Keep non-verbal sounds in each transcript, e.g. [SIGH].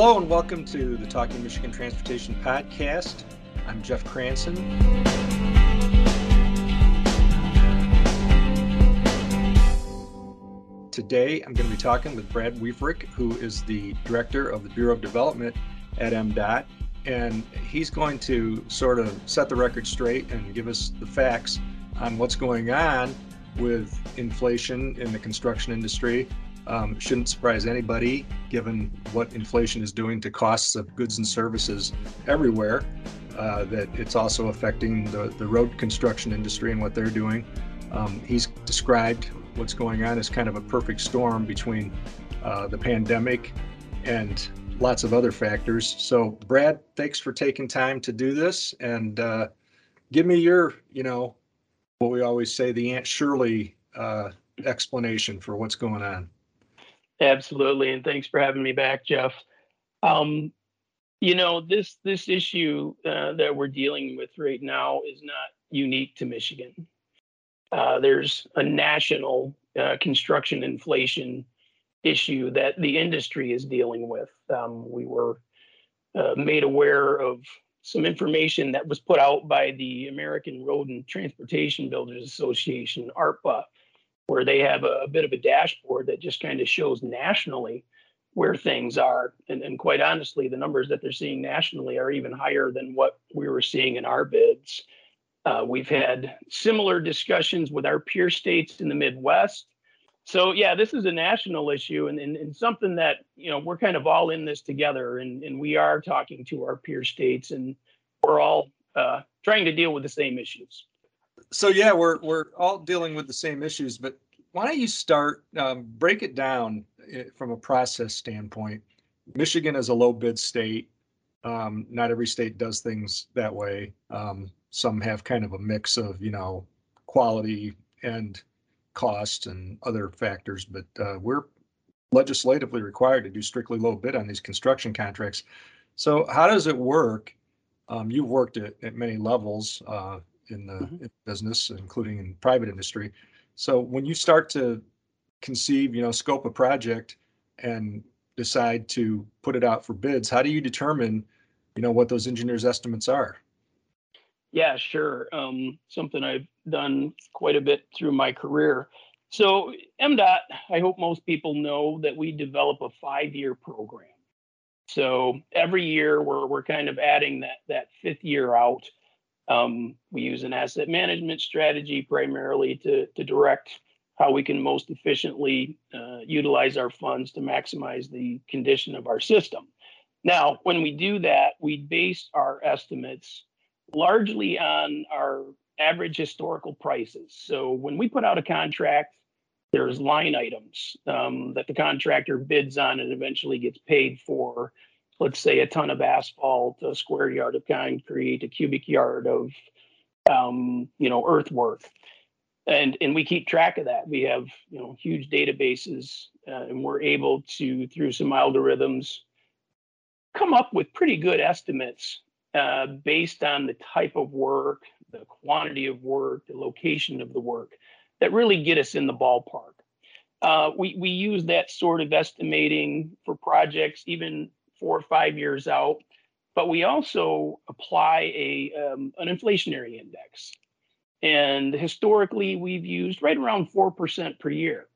Hello and welcome to the Talking Michigan Transportation Podcast. I'm Jeff Cranson. Today I'm going to be talking with Brad Wieferich, who is the Director of the Bureau of Development at MDOT. And he's going to sort of set the record straight and give us the facts on what's going on with inflation in the construction industry um, shouldn't surprise anybody given what inflation is doing to costs of goods and services everywhere. Uh, that it's also affecting the, the road construction industry and what they're doing. Um, he's described what's going on as kind of a perfect storm between uh, the pandemic and lots of other factors. So, Brad, thanks for taking time to do this and uh, give me your, you know, what we always say, the Aunt Shirley uh, explanation for what's going on. Absolutely, and thanks for having me back, Jeff. Um, you know this this issue uh, that we're dealing with right now is not unique to Michigan. Uh, there's a national uh, construction inflation issue that the industry is dealing with. Um, we were uh, made aware of some information that was put out by the American Road and Transportation Builders Association, ARTBA, where they have a, a bit of a dashboard that just kind of shows nationally where things are. And, and quite honestly, the numbers that they're seeing nationally are even higher than what we were seeing in our bids. Uh, we've had similar discussions with our peer states in the Midwest. So yeah, this is a national issue and, and, and something that, you know, we're kind of all in this together and, and we are talking to our peer states and we're all uh, trying to deal with the same issues so yeah, we're we're all dealing with the same issues, but why don't you start um, break it down eh, from a process standpoint? Michigan is a low bid state. Um, not every state does things that way. Um, some have kind of a mix of you know quality and cost and other factors, but uh, we're legislatively required to do strictly low bid on these construction contracts. So how does it work? Um, you've worked at, at many levels. Uh, in the mm-hmm. in business, including in private industry. So when you start to conceive, you know, scope a project and decide to put it out for bids, how do you determine, you know, what those engineers' estimates are? Yeah, sure. Um, something I've done quite a bit through my career. So MDOT, I hope most people know that we develop a five-year program. So every year we're we're kind of adding that that fifth year out um, we use an asset management strategy primarily to, to direct how we can most efficiently uh, utilize our funds to maximize the condition of our system. Now, when we do that, we base our estimates largely on our average historical prices. So when we put out a contract, there's line items um, that the contractor bids on and eventually gets paid for let's say a ton of asphalt, a square yard of concrete, a cubic yard of um, you know earthwork, and and we keep track of that. We have you know huge databases, uh, and we're able to through some algorithms come up with pretty good estimates uh, based on the type of work, the quantity of work, the location of the work that really get us in the ballpark. Uh, we, we use that sort of estimating for projects even four or five years out. But we also apply a um, an inflationary index, and historically we've used right around four percent per year.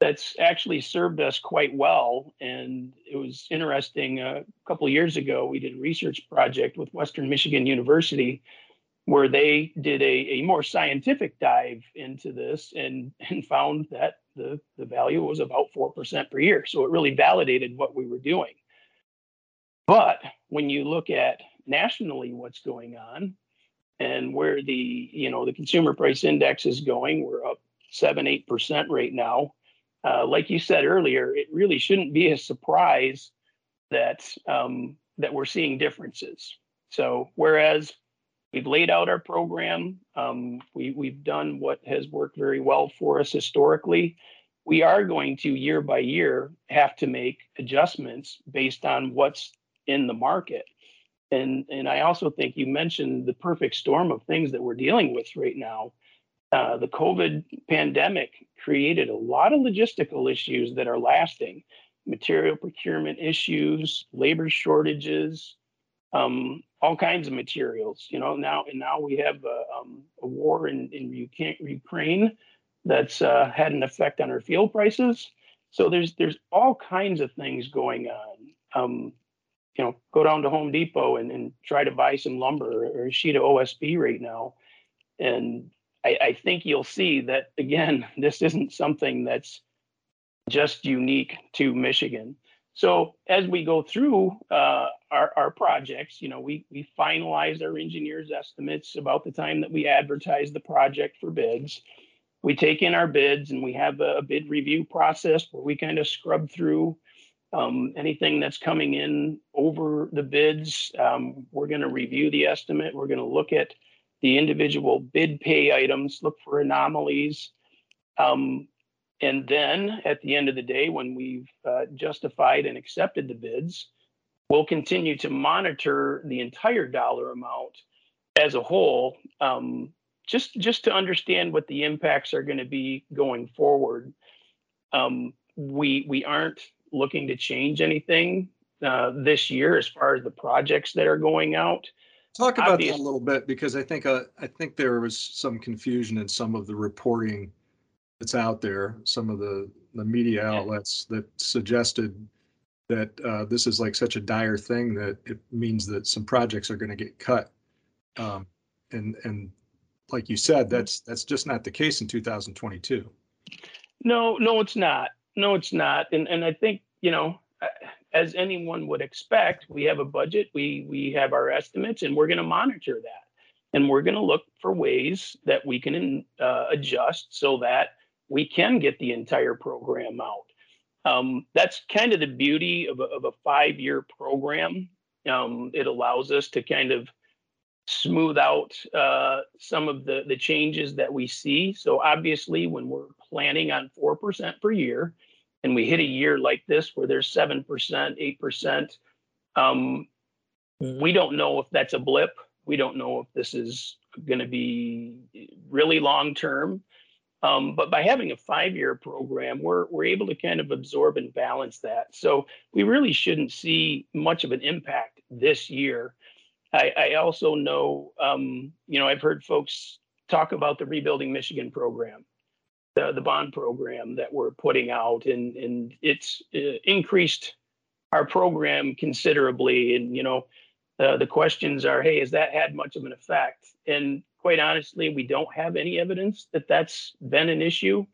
That's actually served us quite well, and it was interesting. Uh, a couple years ago, we did a research project with Western Michigan University where they did a, a more scientific dive into this and, and found that the, the value was about 4% per year. So it really validated what we were doing. But when you look at nationally what's going on and where the you know the consumer price index is going, we're up seven eight percent right now. Uh, like you said earlier, it really shouldn't be a surprise that um, that we're seeing differences. So whereas we've laid out our program, um, we we've done what has worked very well for us historically. We are going to year by year have to make adjustments based on what's in the market. And and I also think you mentioned the perfect storm of things that we're dealing with right now. Uh, the COVID pandemic created a lot of logistical issues that are lasting. material procurement issues, labor shortages, um, all kinds of materials. You know, now and now we have a, um, a war in, in Ukraine that's uh, had an effect on our fuel prices. So there's there's all kinds of things going on. Um, you know, go down to Home Depot and, and try to buy some lumber or a sheet of OSB right now, and I, I think you'll see that again. [LAUGHS] This isn't something that's just unique to Michigan. So as we go through uh, our, our projects, you know, we we finalize our engineers' estimates about the time that we advertise the project for bids. We take in our bids and we have a bid review process where we kind of scrub through um, anything that's coming in over the bids. Um, we're going to review the estimate. We're going to look at the individual bid pay items, look for anomalies. Um, and then at the end of the day, when we've uh, justified and accepted the bids, we'll continue to monitor the entire dollar amount as a whole, um, just just to understand what the impacts are going to be going forward. Um, we we aren't looking to change anything uh, this year as far as the projects that are going out. Talk about Obviously, that a little bit because I think uh, I think there was some confusion in some of the reporting that's out there, some of the, the media outlets that suggested that uh, this is like such a dire thing that it means that some projects are going to get cut. Um, and and like you said, that's that's just not the case in 2022. No, no, it's not. No, it's not. And and I think you know, as anyone would expect, we have a budget, we we have our estimates, and we're going to monitor that, and we're going to look for ways that we can uh, adjust so that we can get the entire program out. Um, that's kind of the beauty of a, of a five year program. Um, it allows us to kind of smooth out uh, some of the, the changes that we see. So, obviously, when we're planning on 4% per year and we hit a year like this where there's 7%, 8%, um, we don't know if that's a blip. We don't know if this is going to be really long term. Um, but by having a five-year program, we're we're able to kind of absorb and balance that. So we really shouldn't see much of an impact this year. I, I also know, um, you know, I've heard folks talk about the Rebuilding Michigan program, the the bond program that we're putting out, and and it's uh, increased our program considerably. And you know, uh, the questions are, hey, has that had much of an effect? And quite honestly, we don't have any evidence that that's been an issue.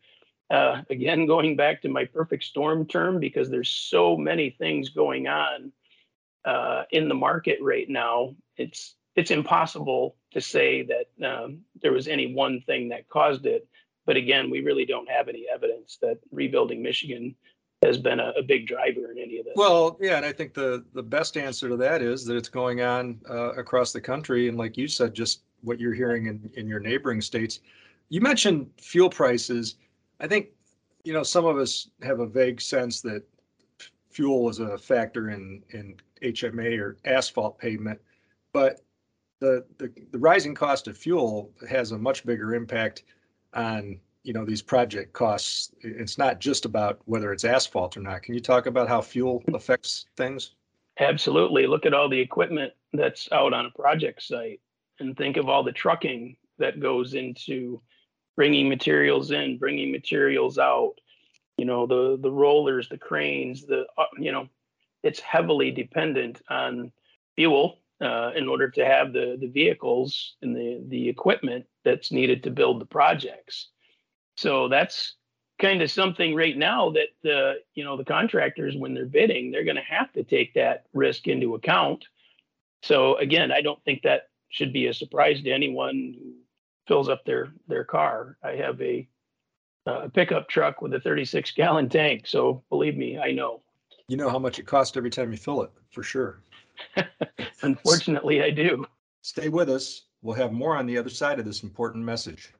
Uh, [LAUGHS] again, going back to my perfect storm term, because there's so many things going on uh, in the market right now, it's it's impossible to say that um, there was any one thing that caused it. But again, we really don't have any evidence that rebuilding Michigan has been a, a, big driver in any of this. Well, yeah, and I think the the best answer to that is that it's going on uh, across the country, and like you said, just what you're hearing in in your neighboring states. You mentioned fuel prices. I think you know some of us have a vague sense that fuel is a factor in in HMA or asphalt pavement, but the the, the rising cost of fuel has a much bigger impact on you know these project costs. It's not just about whether it's asphalt or not. Can you talk about how fuel affects things? Absolutely. Look at all the equipment that's out on a project site and think of all the trucking that goes into bringing materials in bringing materials out you know the the rollers the cranes the uh, you know it's heavily dependent on fuel uh, in order to have the the vehicles and the the equipment that's needed to build the projects. So that's kind of something right now that the you know the contractors when they're bidding they're going to have to take that risk into account. So again i don't think that should be a surprise to anyone who fills up their their car. I have a, a pickup truck with a 36 gallon tank so believe me i know. You know how much it costs every time you fill it for sure [LAUGHS] unfortunately i do stay with us we'll have more on the other side of this important message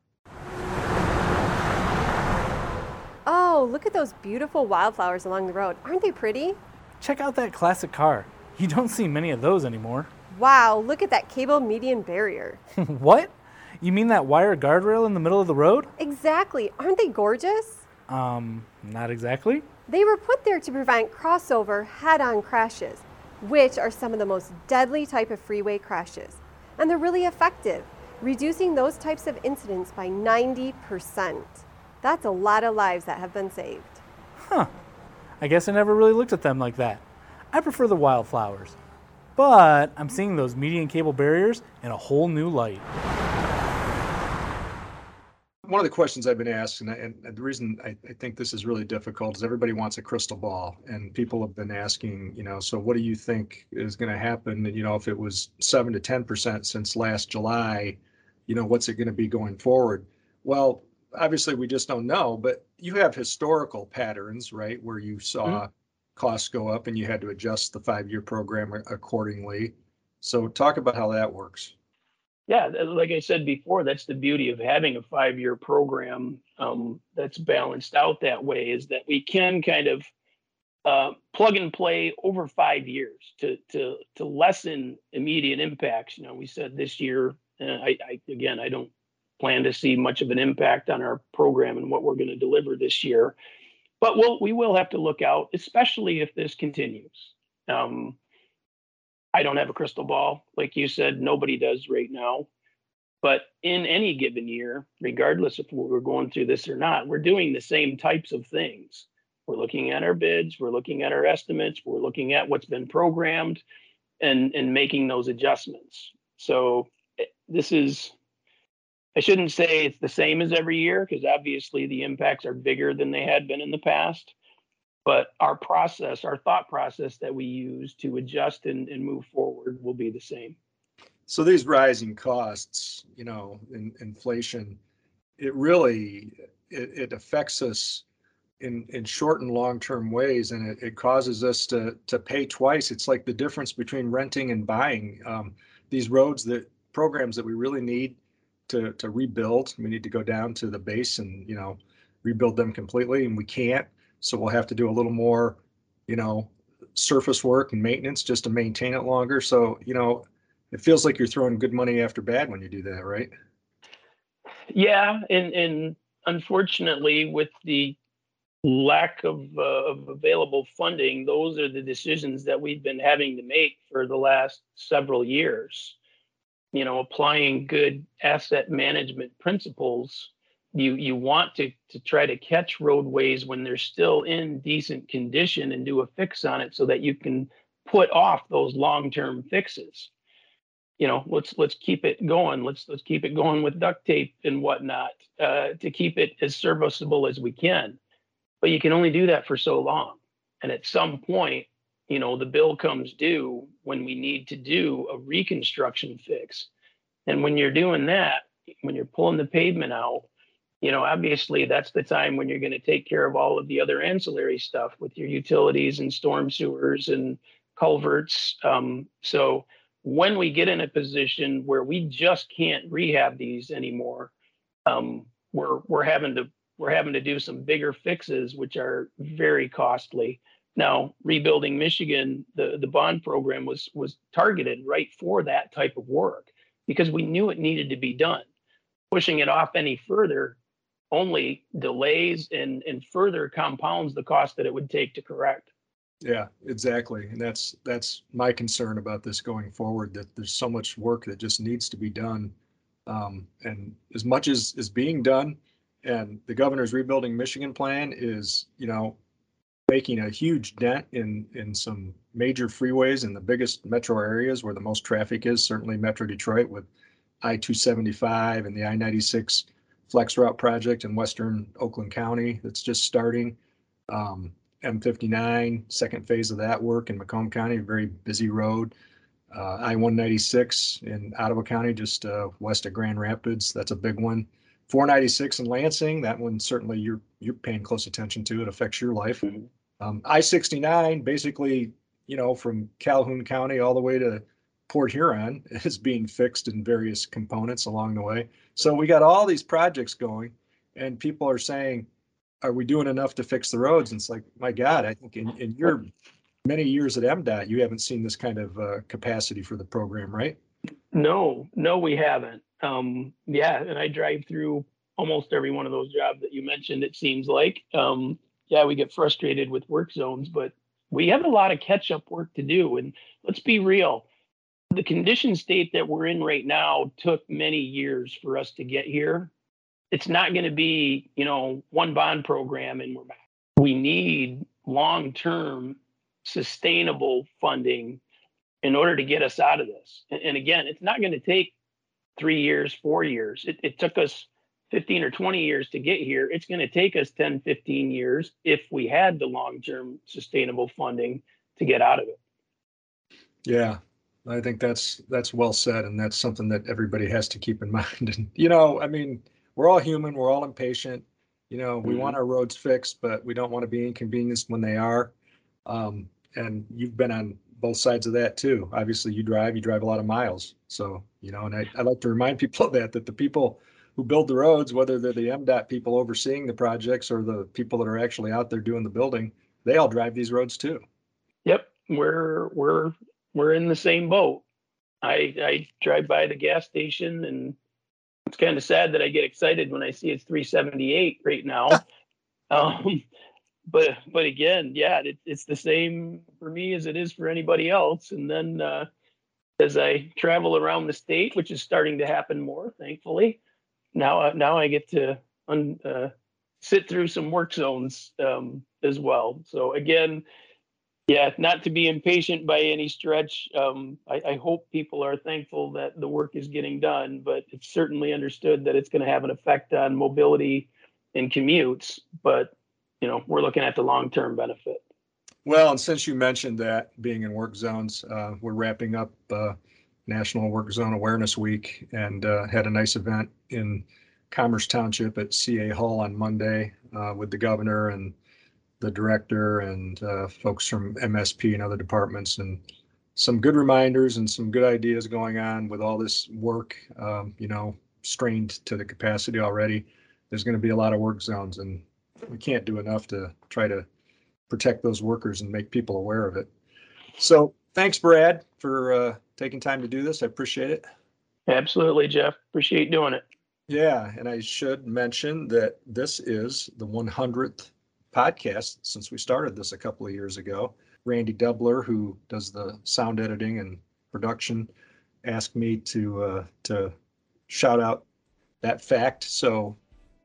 Oh, look at those beautiful wildflowers along the road. Aren't they pretty? Check out that classic car. You don't see many of those anymore. Wow, look at that cable median barrier. [LAUGHS] what? You mean that wire guardrail in the middle of the road? Exactly. Aren't they gorgeous? Um, Not exactly. They were put there to prevent crossover head on crashes, which are some of the most deadly type of freeway crashes. And they're really effective, reducing those types of incidents by 90%. That's a lot of lives that have been saved. Huh. I guess I never really looked at them like that. I prefer the wildflowers. But I'm seeing those median cable barriers in a whole new light. One of the questions I've been asked, and, I, and the reason I, I think this is really difficult is everybody wants a crystal ball, and people have been asking, you know, so what do you think is going to happen? And you know, if it was seven to ten percent since last July, you know, what's it going to be going forward? Well, obviously we just don't know, but you have historical patterns, right, where you saw mm-hmm. costs go up and you had to adjust the five-year program accordingly. So talk about how that works. Yeah, like I said before, that's the beauty of having a five-year program um, that's balanced out that way is that we can kind of uh, plug and play over five years to to to lessen immediate impacts. You know, we said this year. Uh, I, I again, I don't plan to see much of an impact on our program and what we're going to deliver this year. But we'll, we will have to look out, especially if this continues. Um, I don't have a crystal ball. Like you said, nobody does right now. But in any given year, regardless if we're going through this or not, we're doing the same types of things. We're looking at our bids, we're looking at our estimates, we're looking at what's been programmed and, and making those adjustments. So eh, this is I shouldn't say it's the same as every year because obviously the impacts are bigger than they had been in the past. But our process, our thought process that we use to adjust and, and move forward will be the same. So these rising costs, you know, in, inflation, it really it, it affects us in in short and long term ways, and it, it causes us to to pay twice. It's like the difference between renting and buying. Um, these roads that programs that we really need to to rebuild. We need to go down to the base and you know rebuild them completely, and we can't. So we'll have to do a little more, you know, surface work and maintenance just to maintain it longer. So you know, it feels like you're throwing good money after bad when you do that, right? Yeah, and and unfortunately, with the lack of, uh, of available funding, those are the decisions that we've been having to make for the last several years you know applying good asset management principles you you want to to try to catch roadways when they're still in decent condition and do a fix on it so that you can put off those long-term fixes. You know let's let's keep it going. Let's let's keep it going with duct tape and whatnot uh, to keep it as serviceable as we can. But you can only do that for so long. And at some point you know the bill comes due when we need to do a reconstruction fix. And when you're doing that when you're pulling the pavement out you know obviously that's the time when you're going to take care of all of the other ancillary stuff with your utilities and storm sewers and culverts um, so when we get in a position where we just can't rehab these anymore um, we're we're having to we're having to do some bigger fixes which are very costly now, rebuilding Michigan, the, the bond program was was targeted right for that type of work because we knew it needed to be done. Pushing it off any further only delays and, and further compounds the cost that it would take to correct. Yeah, exactly. And that's that's my concern about this going forward, that there's so much work that just needs to be done. Um, and as much as is being done, and the governor's rebuilding Michigan plan is, you know, making a huge dent in in some major freeways in the biggest metro areas where the most traffic is. Certainly, Metro Detroit with I-275 and the I-96 Flex Route project in western Oakland County that's just starting. Um, M59, second phase of that work in Macomb County, a very busy road. Uh, I-196 in Ottawa County, just uh, west of Grand Rapids, that's a big one. 496 in Lansing, that one certainly you're you're paying close attention to. It affects your life. Mm-hmm. Um, I-69, basically, you know, from Calhoun County all the way to Port Huron [LAUGHS] is being fixed in various components along the way. So we got all these projects going and people are saying, are we doing enough to fix the roads? And it's like, my God, I think in, in your many years at MDOT, you haven't seen this kind of uh, capacity for the program, right? No, no, we haven't. Um, yeah, and I drive through almost every one of those jobs that you mentioned, it seems like. Um, yeah, we get frustrated with work zones, but we have a lot of catch up work to do. And let's be real the condition state that we're in right now took many years for us to get here. It's not going to be, you know, one bond program and we're back. We need long term sustainable funding in order to get us out of this. And, again, it's not going to take three years, four years. It, it took us 15 or 20 years to get here. It's going to take us 10, 15 years if we had the long term sustainable funding to get out of it. Yeah, I think that's that's well said, and that's something that everybody has to keep in [LAUGHS] mind. And you know, I mean, we're all human, we're all impatient. You know, we mm-hmm. want our roads fixed, but we don't want to be inconvenienced when they are. Um, and you've been on both sides of that too. Obviously, you drive, you drive a lot of miles. So, you know, and I, I like to remind [LAUGHS] people of that, that the people who build the roads, whether they're the MDOT people overseeing the projects or the people that are actually out there doing the building, they all drive these roads too. Yep. We're, we're, we're in the same boat. I, I drive by the gas station and it's kind of sad that I get excited when I see it's 378 right now. [LAUGHS] um, but but again, yeah, it, it's the same for me as it is for anybody else. And then uh, as I travel around the state, which is starting to happen more, thankfully, now uh, now I get to un, uh, sit through some work zones um, as well. So again, yeah, not to be impatient by any stretch. Um, I, I, hope people are thankful that the work is getting done, but it's certainly understood that it's going to have an effect on mobility and commutes. But you know, we're looking at the long-term benefit. Well, and since you mentioned that being in work zones, uh, we're wrapping up uh, National Work Zone Awareness Week and uh, had a nice event in Commerce Township at CA Hall on Monday uh, with the governor and the director and uh, folks from MSP and other departments and some good reminders and some good ideas going on with all this work, um, you know, strained to the capacity already. There's going to be a lot of work zones and we can't do enough to try to protect those workers and make people aware of it. So thanks, Brad, for uh, taking time to do this. I appreciate it. Absolutely, Jeff. Appreciate doing it. Yeah, and I should mention that this is the 100th podcast since we started this a couple of years ago. Randy Dubler, who does the sound editing and production, asked me to uh, to shout out that fact. So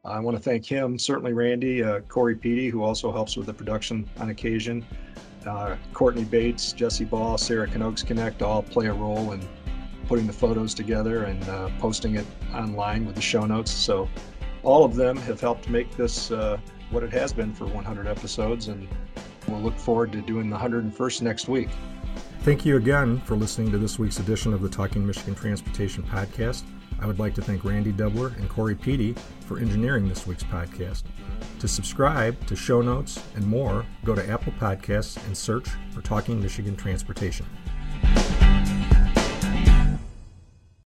I want to thank him, certainly Randy, uh, Corey Peaty, who also helps with the production on occasion, uh, Courtney Bates, Jesse Ball, Sarah Canogues Connect all play a role in putting the photos together and uh, posting it online with the show notes. So all of them have helped make this uh, what it has been for 100 episodes, and we'll look forward to doing the 101st next week. Thank you again for listening to this week's edition of the Talking Michigan Transportation Podcast. I would like to thank Randy Dubler and Corey Peaty for engineering this week's podcast. To subscribe to show notes and more, go to Apple Podcasts and search for Talking Michigan Transportation.